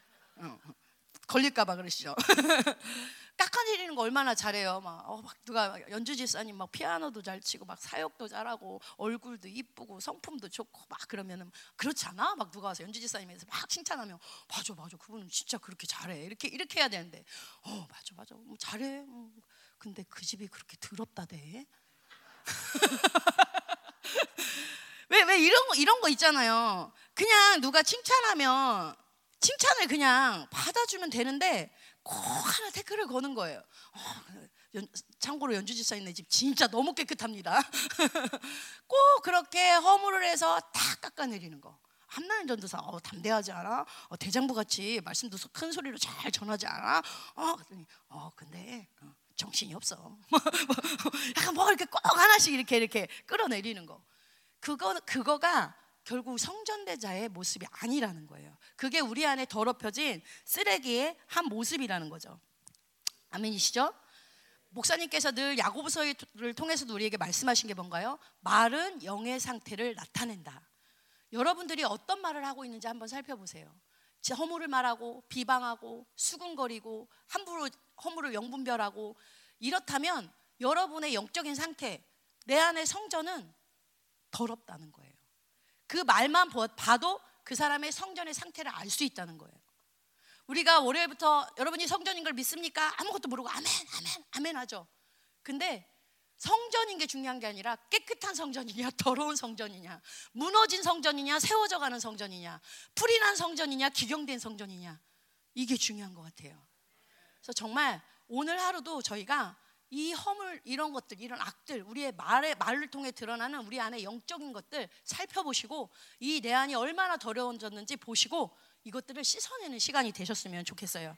걸릴까봐 그러시죠. [laughs] 깎아내리는 거 얼마나 잘해요. 막, 어, 막 누가 연주 지사님 막 피아노도 잘 치고 막 사역도 잘하고 얼굴도 이쁘고 성품도 좋고 막 그러면은 그렇지 않아? 막 누가 와서 연주 지사님에서 막 칭찬하면 맞아 맞아 그분은 진짜 그렇게 잘해 이렇게 이렇게 해야 되는데 어 맞아 맞아 뭐 잘해. 음. 근데 그 집이 그렇게 더럽다대. [laughs] 왜, 왜 이런 거, 이런 거 있잖아요. 그냥 누가 칭찬하면 칭찬을 그냥 받아주면 되는데 꼭 하나 태클을 거는 거예요. 어, 연, 참고로 연주지사님네 집 진짜 너무 깨끗합니다. [laughs] 꼭 그렇게 허물을 해서 다 깎아내리는 거. 한나는 전도사 어, 담대하지 않아? 어, 대장부 같이 말씀도 큰 소리로 잘 전하지 않아? 어, 어 근데 어, 정신이 없어. [laughs] 약간 뭐 이렇게 꼭 하나씩 이렇게 이렇게 끌어내리는 거. 그거 그거가 결국 성전대자의 모습이 아니라는 거예요. 그게 우리 안에 더럽혀진 쓰레기의 한 모습이라는 거죠. 아멘이시죠? 목사님께서 늘 야고보서를 통해서도 우리에게 말씀하신 게 뭔가요? 말은 영의 상태를 나타낸다. 여러분들이 어떤 말을 하고 있는지 한번 살펴보세요. 허물을 말하고 비방하고 수군거리고 함부로 허물을 영분별하고 이렇다면 여러분의 영적인 상태, 내 안의 성전은 더럽다는 거예요. 그 말만 봐도 그 사람의 성전의 상태를 알 수 있다는 거예요. 우리가 월요일부터 여러분이 성전인 걸 믿습니까? 아무것도 모르고 아멘, 아멘, 아멘 하죠. 근데 성전인 게 중요한 게 아니라 깨끗한 성전이냐 [laughs] 더러운 성전이냐 무너진 성전이냐 세워져 가는 성전이냐 풀이 난 성전이냐 기경된 성전이냐 이게 중요한 것 같아요. 그래서 정말 오늘 하루도 저희가 이 허물 이런 것들 이런 악들 우리의 말의 말을 통해 드러나는 우리 안에 영적인 것들 살펴보시고 이 내 안이 얼마나 더러워졌는지 보시고 이것들을 씻어내는 시간이 되셨으면 좋겠어요.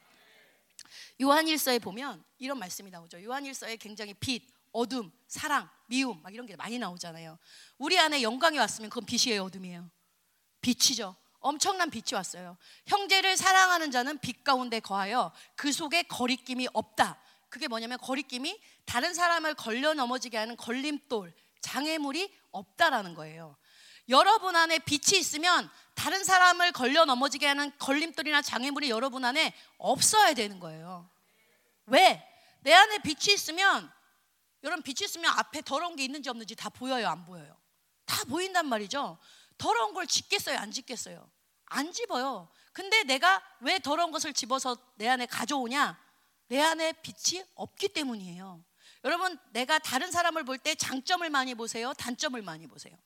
요한일서에 보면 이런 말씀이 나오죠. 요한일서에 굉장히 빛, 어둠, 사랑, 미움 막 이런 게 많이 나오잖아요. 우리 안에 영광이 왔으면 그건 빛이에요, 어둠이에요. 빛이죠. 엄청난 빛이 왔어요. 형제를 사랑하는 자는 빛 가운데 거하여 그 속에 거리낌이 없다. 그게 뭐냐면 거리낌이 다른 사람을 걸려 넘어지게 하는 걸림돌, 장애물이 없다라는 거예요. 여러분 안에 빛이 있으면 다른 사람을 걸려 넘어지게 하는 걸림돌이나 장애물이 여러분 안에 없어야 되는 거예요. 왜? 내 안에 빛이 있으면 여러분 빛이 있으면 앞에 더러운 게 있는지 없는지 다 보여요, 안 보여요? 다 보인단 말이죠. 더러운 걸 짓겠어요, 안 짓겠어요? 안 집어요. 근데 내가 왜 더러운 것을 집어서 내 안에 가져오냐? 내 안에 빛이 없기 때문이에요. 여러분, 내가 다른 사람을 볼 때 장점을 많이 보세요? 단점을 많이 보세요?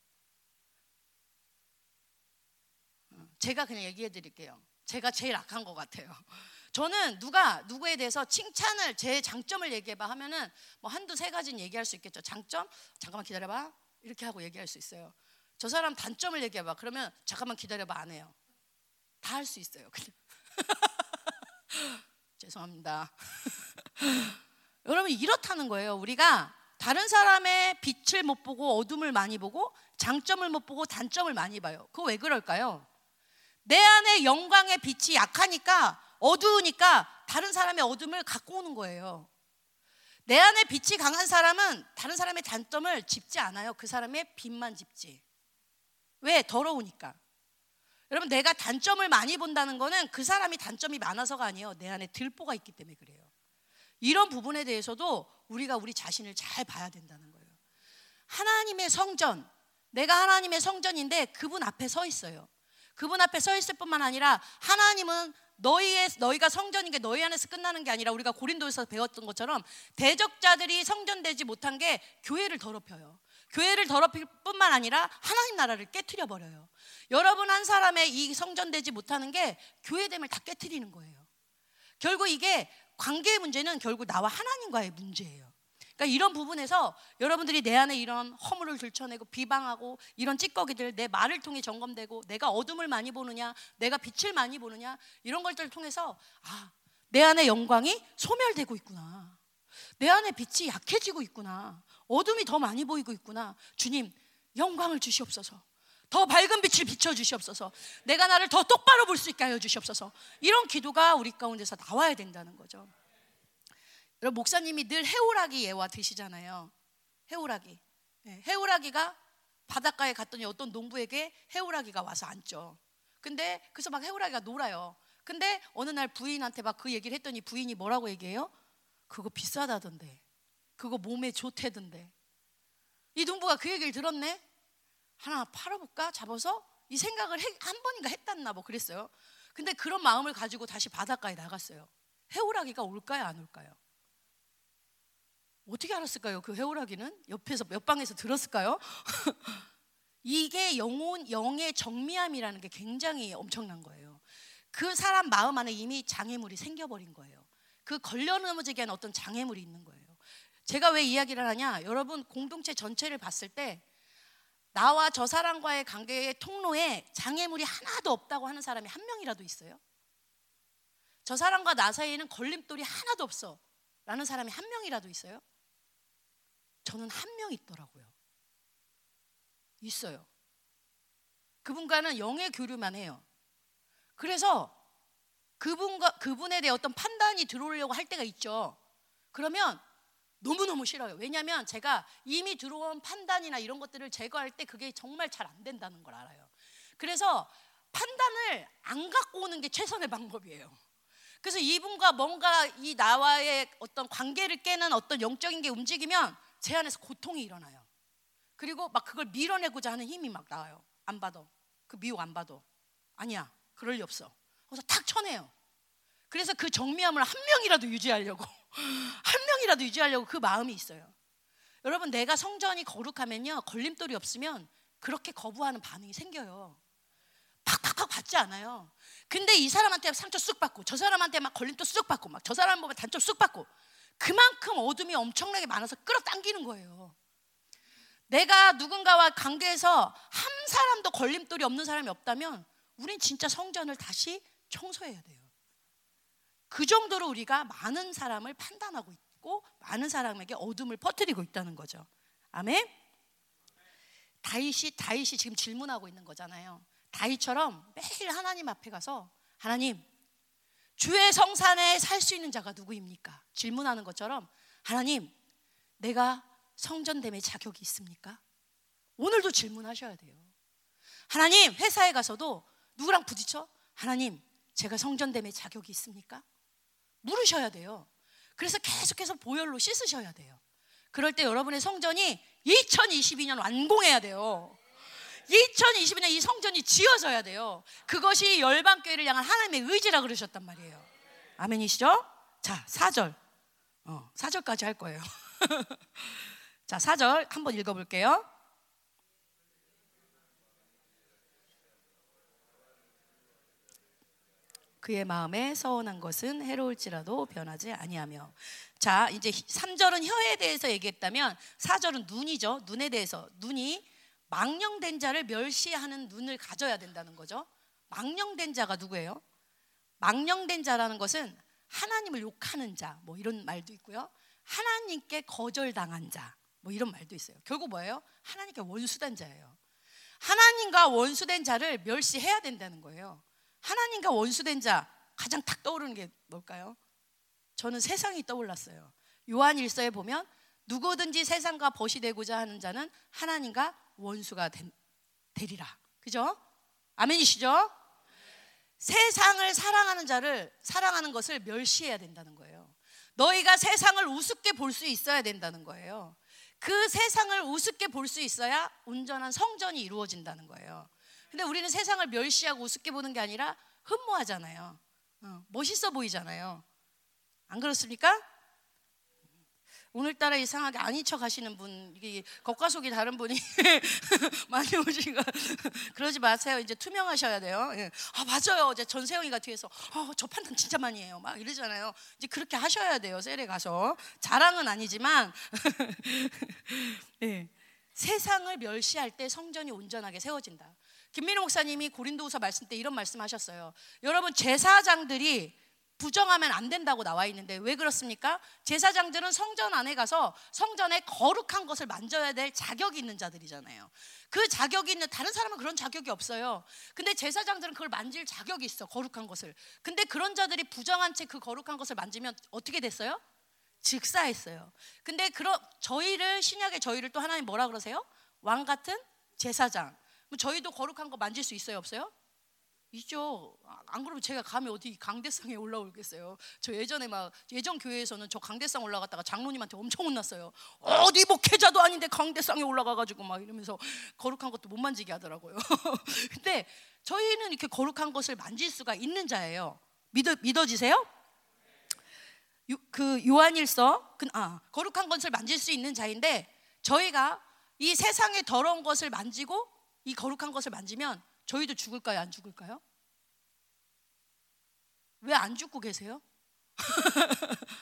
제가 그냥 얘기해 드릴게요. 제가 제일 악한 것 같아요. [laughs] 저는 누가 누구에 대해서 칭찬을 제 장점을 얘기해봐 하면은 뭐 한두 세 가지는 얘기할 수 있겠죠. 장점 잠깐만 기다려봐 이렇게 하고 얘기할 수 있어요. 저 사람 단점을 얘기해봐 그러면 잠깐만 기다려봐 안 해요. 다 할 수 있어요. 그냥 [laughs] 죄송합니다. [laughs] 여러분 이렇다는 거예요. 우리가 다른 사람의 빛을 못 보고 어둠을 많이 보고 장점을 못 보고 단점을 많이 봐요. 그거 왜 그럴까요? 내 안에 영광의 빛이 약하니까 어두우니까 다른 사람의 어둠을 갖고 오는 거예요. 내 안에 빛이 강한 사람은 다른 사람의 단점을 짚지 않아요. 그 사람의 빛만 짚지. 왜? 더러우니까. 여러분, 내가 단점을 많이 본다는 거는 그 사람이 단점이 많아서가 아니에요. 내 안에 들보가 있기 때문에 그래요. 이런 부분에 대해서도 우리가 우리 자신을 잘 봐야 된다는 거예요. 하나님의 성전, 내가 하나님의 성전인데 그분 앞에 서 있어요. 그분 앞에 서 있을 뿐만 아니라 하나님은 너희의 너희가 성전인 게 너희 안에서 끝나는 게 아니라 우리가 고린도에서 배웠던 것처럼 대적자들이 성전되지 못한 게 교회를 더럽혀요. 교회를 더럽힐 뿐만 아니라 하나님 나라를 깨뜨려 버려요. 여러분 한 사람의 이 성전되지 못하는 게 교회됨을 다 깨뜨리는 거예요. 결국 이게 관계의 문제는 결국 나와 하나님과의 문제예요. 그러니까 이런 부분에서 여러분들이 내 안에 이런 허물을 들춰내고 비방하고 이런 찌꺼기들 내 말을 통해 점검되고 내가 어둠을 많이 보느냐, 내가 빛을 많이 보느냐 이런 것들을 통해서 아, 내 안에 영광이 소멸되고 있구나. 내 안에 빛이 약해지고 있구나. 어둠이 더 많이 보이고 있구나. 주님, 영광을 주시옵소서. 더 밝은 빛을 비춰 주시옵소서. 내가 나를 더 똑바로 볼 수 있게 하여 주시옵소서. 이런 기도가 우리 가운데서 나와야 된다는 거죠. 여러분 목사님이 늘 해오라기 예와 드시잖아요. 해오라기. 네, 해오라기가 바닷가에 갔더니 어떤 농부에게 해오라기가 와서 앉죠. 근데 그래서 막 해오라기가 놀아요. 근데 어느 날 부인한테 막 그 얘기를 했더니 부인이 뭐라고 얘기해요? 그거 비싸다던데. 그거 몸에 좋대던데. 이 농부가 그 얘기를 들었네. 하나 팔아볼까? 잡아서 이 생각을 해, 한 번인가 했단나 뭐 그랬어요. 근데 그런 마음을 가지고 다시 바닷가에 나갔어요. 해오라기가 올까요? 안 올까요? 어떻게 알았을까요? 그 해오라기는 옆에서 몇 방에서 들었을까요? [laughs] 이게 영혼 영의 정미함이라는 게 굉장히 엄청난 거예요. 그 사람 마음 안에 이미 장애물이 생겨버린 거예요. 그 걸려 넘어지게 하는 어떤 장애물이 있는 거예요. 제가 왜 이야기를 하냐? 여러분 공동체 전체를 봤을 때 나와 저 사람과의 관계의 통로에 장애물이 하나도 없다고 하는 사람이 한 명이라도 있어요? 저 사람과 나 사이에는 걸림돌이 하나도 없어. 라는 사람이 한 명이라도 있어요? 저는 한 명 있더라고요. 있어요. 그분과는 영의 교류만 해요. 그래서 그분과 그분에 대해 어떤 판단이 들어오려고 할 때가 있죠. 그러면 너무너무 싫어요. 왜냐하면 제가 이미 들어온 판단이나 이런 것들을 제거할 때 그게 정말 잘 안 된다는 걸 알아요. 그래서 판단을 안 갖고 오는 게 최선의 방법이에요. 그래서 이분과 뭔가 이 나와의 어떤 관계를 깨는 어떤 영적인 게 움직이면 제 안에서 고통이 일어나요. 그리고 막 그걸 밀어내고자 하는 힘이 막 나와요. 안 받아. 그 미혹 안 받아. 아니야. 그럴 리 없어. 그래서 탁 쳐내요. 그래서 그 정미함을 한 명이라도 유지하려고 한 명이라도 유지하려고 그 마음이 있어요. 여러분 내가 성전이 거룩하면요 걸림돌이 없으면 그렇게 거부하는 반응이 생겨요. 팍팍팍 받지 않아요. 근데 이 사람한테 상처 쑥 받고 저 사람한테 막 걸림돌 쑥 받고 막 저 사람 보면 단점 쑥 받고 그만큼 어둠이 엄청나게 많아서 끌어당기는 거예요. 내가 누군가와 관계에서 한 사람도 걸림돌이 없는 사람이 없다면 우린 진짜 성전을 다시 청소해야 돼요. 그 정도로 우리가 많은 사람을 판단하고 있고 많은 사람에게 어둠을 퍼뜨리고 있다는 거죠. 아멘. 다윗이 다윗이 지금 질문하고 있는 거잖아요. 다윗처럼 매일 하나님 앞에 가서 하나님 주의 성산에 살 수 있는 자가 누구입니까? 질문하는 것처럼 하나님 내가 성전됨의 자격이 있습니까? 오늘도 질문하셔야 돼요. 하나님 회사에 가서도 누구랑 부딪혀? 하나님 제가 성전됨의 자격이 있습니까? 물으셔야 돼요. 그래서 계속해서 보혈로 씻으셔야 돼요. 그럴 때 여러분의 성전이 2022년 완공해야 돼요. 2022년 이 성전이 지어져야 돼요. 그것이 열방교회를 향한 하나님의 의지라 그러셨단 말이에요. 아멘이시죠? 자, 4절. 어, 4절까지 할 거예요. [laughs] 자, 4절 한번 읽어 볼게요. 그의 마음에 서운한 것은 해로울지라도 변하지 아니하며. 자, 이제 3절은 혀에 대해서 얘기했다면 4절은 눈이죠. 눈에 대해서. 눈이 망령된 자를 멸시하는 눈을 가져야 된다는 거죠. 망령된 자가 누구예요? 망령된 자라는 것은 하나님을 욕하는 자, 뭐 이런 말도 있고요. 하나님께 거절당한 자, 뭐 이런 말도 있어요. 결국 뭐예요? 하나님께 원수된 자예요. 하나님과 원수된 자를 멸시해야 된다는 거예요. 하나님과 원수된 자 가장 탁 떠오르는 게 뭘까요? 저는 세상이 떠올랐어요. 요한 일서에 보면 누구든지 세상과 벗이 되고자 하는 자는 하나님과 원수가 되리라. 그죠? 아멘이시죠? 세상을 사랑하는 자를 사랑하는 것을 멸시해야 된다는 거예요. 너희가 세상을 우습게 볼 수 있어야 된다는 거예요. 그 세상을 우습게 볼 수 있어야 온전한 성전이 이루어진다는 거예요. 근데 우리는 세상을 멸시하고 우습게 보는 게 아니라 흠모하잖아요. 어, 멋있어 보이잖아요. 안 그렇습니까? 오늘따라 이상하게 아닌 척 하시는 분, 겉과 속이 다른 분이 [laughs] 많이 오시니까 그러지 마세요. 이제 투명하셔야 돼요. 예. 아, 맞아요. 어제 전세영이가 뒤에서 어, 저 판단 진짜 많이 해요. 막 이러잖아요. 이제 그렇게 하셔야 돼요. 셀에 가서. 자랑은 아니지만 [laughs] 예. 세상을 멸시할 때 성전이 온전하게 세워진다. 김민호 목사님이 고린도후서 말씀 때 이런 말씀하셨어요. 여러분 제사장들이 부정하면 안 된다고 나와 있는데 왜 그렇습니까? 제사장들은 성전 안에 가서 성전에 거룩한 것을 만져야 될 자격이 있는 자들이잖아요. 그 자격이 있는 다른 사람은 그런 자격이 없어요. 근데 제사장들은 그걸 만질 자격이 있어. 거룩한 것을. 근데 그런 자들이 부정한 채 그 거룩한 것을 만지면 어떻게 됐어요? 즉사했어요. 근데 그러 저희를 신약의 저희를 또 하나님 뭐라 그러세요? 왕 같은 제사장. 저희도 거룩한 거 만질 수 있어요, 없어요? 있죠. 안 그러면 제가 감히 어디 강대상에 올라오겠어요. 저 예전에 막 예전 교회에서는 저 강대상 올라갔다가 장로님한테 엄청 혼났어요. 어디 목회자도 아닌데 강대상에 올라가가지고 막 이러면서 거룩한 것도 못 만지게 하더라고요. [laughs] 근데 저희는 이렇게 거룩한 것을 만질 수가 있는 자예요. 믿어 믿어지세요? 요, 그 요한일서 그, 아, 거룩한 것을 만질 수 있는 자인데 저희가 이 세상의 더러운 것을 만지고 이 거룩한 것을 만지면 저희도 죽을까요? 안 죽을까요? 왜 안 죽고 계세요? [laughs]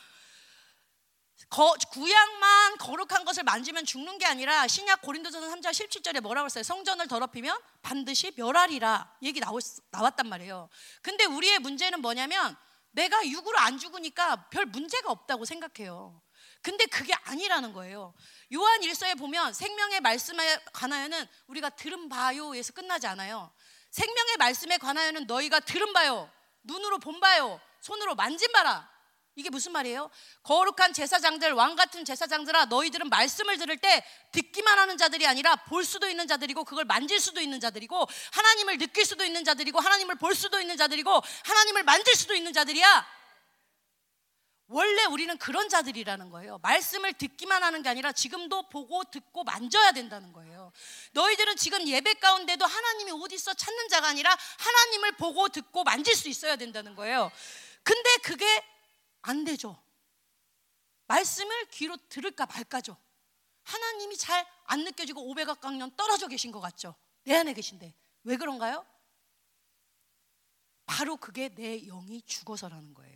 거, 구약만 거룩한 것을 만지면 죽는 게 아니라 신약 고린도전서 3장 17절에 뭐라고 했어요? 성전을 더럽히면 반드시 멸하리라 얘기 나왔, 나왔단 말이에요. 근데 우리의 문제는 뭐냐면 내가 육으로 안 죽으니까 별 문제가 없다고 생각해요. 근데 그게 아니라는 거예요. 요한 일서에 보면 생명의 말씀에 관하여는 우리가 들은 바요에서 끝나지 않아요. 생명의 말씀에 관하여는 너희가 들은 바요, 눈으로 본 바요, 손으로 만진 바라. 이게 무슨 말이에요? 거룩한 제사장들, 왕 같은 제사장들아, 너희들은 말씀을 들을 때 듣기만 하는 자들이 아니라 볼 수도 있는 자들이고, 그걸 만질 수도 있는 자들이고, 하나님을 느낄 수도 있는 자들이고, 하나님을 볼 수도 있는 자들이고, 하나님을 만질 수도 있는 자들이야. 원래 우리는 그런 자들이라는 거예요. 말씀을 듣기만 하는 게 아니라 지금도 보고 듣고 만져야 된다는 거예요. 너희들은 지금 예배 가운데도 하나님이 어디 있어 찾는 자가 아니라 하나님을 보고 듣고 만질 수 있어야 된다는 거예요. 근데 그게 안 되죠. 말씀을 귀로 들을까 말까죠. 하나님이 잘 안 느껴지고 500억강년 떨어져 계신 것 같죠? 내 안에 계신데 왜 그런가요? 바로 그게 내 영이 죽어서라는 거예요.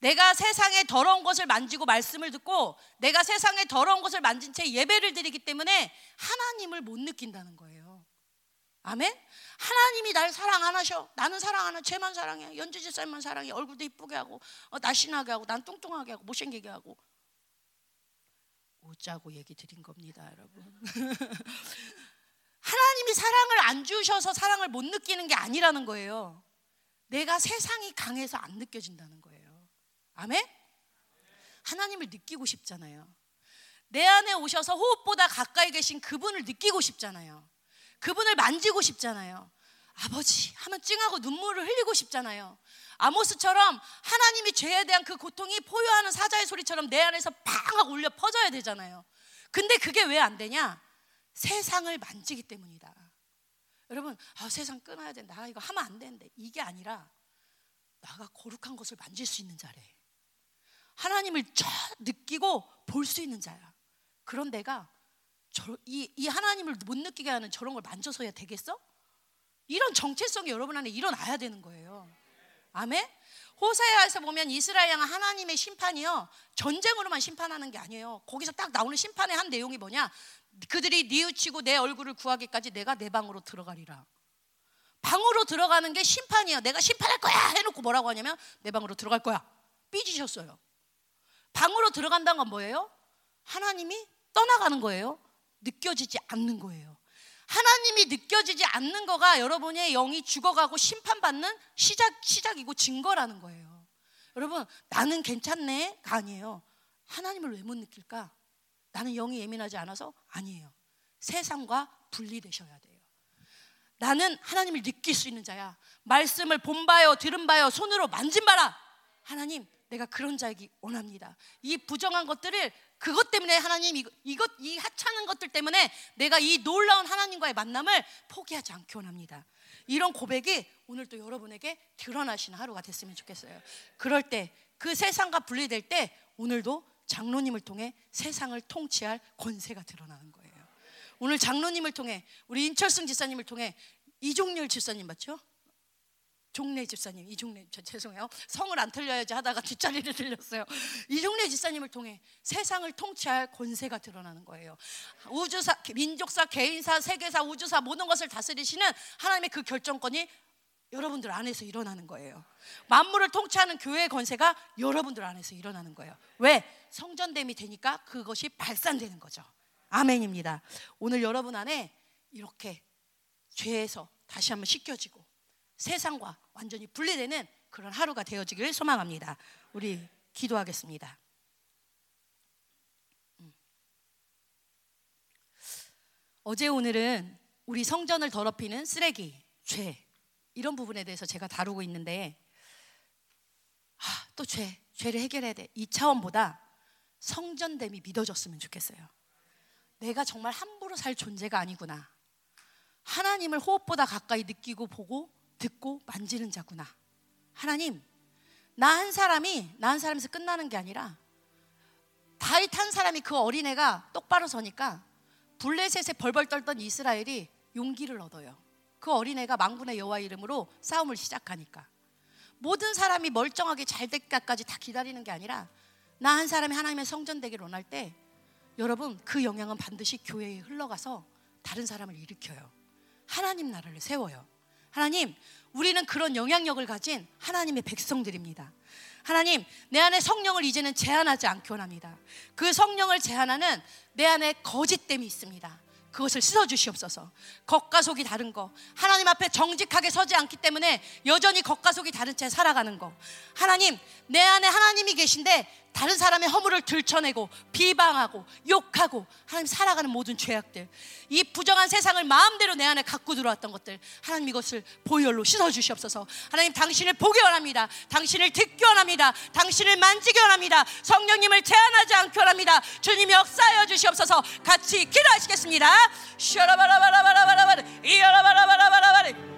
내가 세상의 더러운 것을 만지고 말씀을 듣고 내가 세상의 더러운 것을 만진 채 예배를 드리기 때문에 하나님을 못 느낀다는 거예요. 아멘? 하나님이 날 사랑 안 하셔. 나는 사랑 안 하. 쟤만 사랑해. 연주 집사님만 사랑해. 얼굴도 이쁘게 하고 어, 날씬하게 하고 난 뚱뚱하게 하고 못생기게 하고 웃자고 얘기 드린 겁니다, 여러분. [laughs] 하나님이 사랑을 안 주셔서 사랑을 못 느끼는 게 아니라는 거예요. 내가 세상이 강해서 안 느껴진다는 거예요. 아멘? 하나님을 느끼고 싶잖아요. 내 안에 오셔서 호흡보다 가까이 계신 그분을 느끼고 싶잖아요. 그분을 만지고 싶잖아요. 아버지 하면 찡하고 눈물을 흘리고 싶잖아요. 아모스처럼 하나님이 죄에 대한 그 고통이 포효하는 사자의 소리처럼 내 안에서 팡 울려 퍼져야 되잖아요. 근데 그게 왜 안 되냐? 세상을 만지기 때문이다. 여러분, 아, 세상 끊어야 된다. 아, 이거 하면 안 되는데. 이게 아니라 나가 거룩한 것을 만질 수 있는 자래. 하나님을 저 느끼고 볼 수 있는 자야. 그런 내가 저, 이, 이 하나님을 못 느끼게 하는 저런 걸 만져서야 되겠어? 이런 정체성이 여러분 안에 일어나야 되는 거예요. 아멘? 호세아에서 보면 이스라엘 양 하나님의 심판이요 전쟁으로만 심판하는 게 아니에요. 거기서 딱 나오는 심판의 한 내용이 뭐냐? 그들이 뉘우치고 내 얼굴을 구하기까지 내가 내 방으로 들어가리라. 방으로 들어가는 게 심판이야. 내가 심판할 거야 해놓고 뭐라고 하냐면 내 방으로 들어갈 거야. 삐지셨어요. 방으로 들어간다는 건 뭐예요? 하나님이 떠나가는 거예요. 느껴지지 않는 거예요. 하나님이 느껴지지 않는 거가 여러분의 영이 죽어가고 심판받는 시작, 시작이고 증거라는 거예요. 여러분, 나는 괜찮네?가 아니에요. 하나님을 왜 못 느낄까? 나는 영이 예민하지 않아서 아니에요. 세상과 분리되셔야 돼요. 나는 하나님을 느낄 수 있는 자야. 말씀을 본 바요, 들은 바요, 손으로 만진 바라. 하나님, 내가 그런 자이기 원합니다. 이 부정한 것들을 그것 때문에 하나님 이것, 이것 이 하찮은 것들 때문에 내가 이 놀라운 하나님과의 만남을 포기하지 않기 원합니다. 이런 고백이 오늘 또 여러분에게 드러나시는 하루가 됐으면 좋겠어요. 그럴 때 그 세상과 분리될 때 오늘도 장로님을 통해 세상을 통치할 권세가 드러나는 거예요. 오늘 장로님을 통해 우리 인철승 지사님을 통해 이종렬 지사님 맞죠? 종래 집사님, 이종래 저 죄송해요. 성을 안 틀려야지 하다가 뒷자리를 [laughs] 들렸어요. 이종래 집사님을 통해 세상을 통치할 권세가 드러나는 거예요. 우주사, 민족사, 개인사, 세계사, 우주사 모든 것을 다스리시는 하나님의 그 결정권이 여러분들 안에서 일어나는 거예요. 만물을 통치하는 교회의 권세가 여러분들 안에서 일어나는 거예요. 왜? 성전됨이 되니까 그것이 발산되는 거죠. 아멘입니다. 오늘 여러분 안에 이렇게 죄에서 다시 한번 씻겨지고 세상과 완전히 분리되는 그런 하루가 되어지길 소망합니다. 우리 기도하겠습니다. 음. 어제 오늘은 우리 성전을 더럽히는 쓰레기, 죄 이런 부분에 대해서 제가 다루고 있는데 아, 또 죄, 죄를 해결해야 돼. 이 차원보다 성전됨이 믿어졌으면 좋겠어요. 내가 정말 함부로 살 존재가 아니구나. 하나님을 호흡보다 가까이 느끼고 보고 듣고 만지는 자구나. 하나님, 나 한 사람이 나 한 사람에서 끝나는 게 아니라 다윗 한 사람이 그 어린애가 똑바로 서니까 블레셋에 벌벌 떨던 이스라엘이 용기를 얻어요. 그 어린애가 망군의 여호와 이름으로 싸움을 시작하니까 모든 사람이 멀쩡하게 잘 될까까지 다 기다리는 게 아니라 나 한 사람이 하나님의 성전 되기를 원할 때 여러분 그 영향은 반드시 교회에 흘러가서 다른 사람을 일으켜요. 하나님 나라를 세워요. 하나님, 우리는 그런 영향력을 가진 하나님의 백성들입니다. 하나님, 내 안에 성령을 이제는 제한하지 않기 원합니다. 그 성령을 제한하는 내 안에 거짓됨이 있습니다. 그것을 씻어 주시옵소서. 겉과 속이 다른 거. 하나님 앞에 정직하게 서지 않기 때문에 여전히 겉과 속이 다른 채 살아가는 거. 하나님, 내 안에 하나님이 계신데 다른 사람의 허물을 들춰내고 비방하고 욕하고 하나님 살아가는 모든 죄악들 이 부정한 세상을 마음대로 내 안에 갖고 들어왔던 것들 하나님 이것을 보혈로 씻어 주시옵소서. 하나님 당신을 보기 원합니다. 당신을 듣기 원합니다. 당신을 만지기 원합니다. 성령님을 제한하지 않기 원합니다. 주님 역사하여 주시옵소서. 같이 기도하시겠습니다. 샤라바라바라바라바라 이야라바라바라바라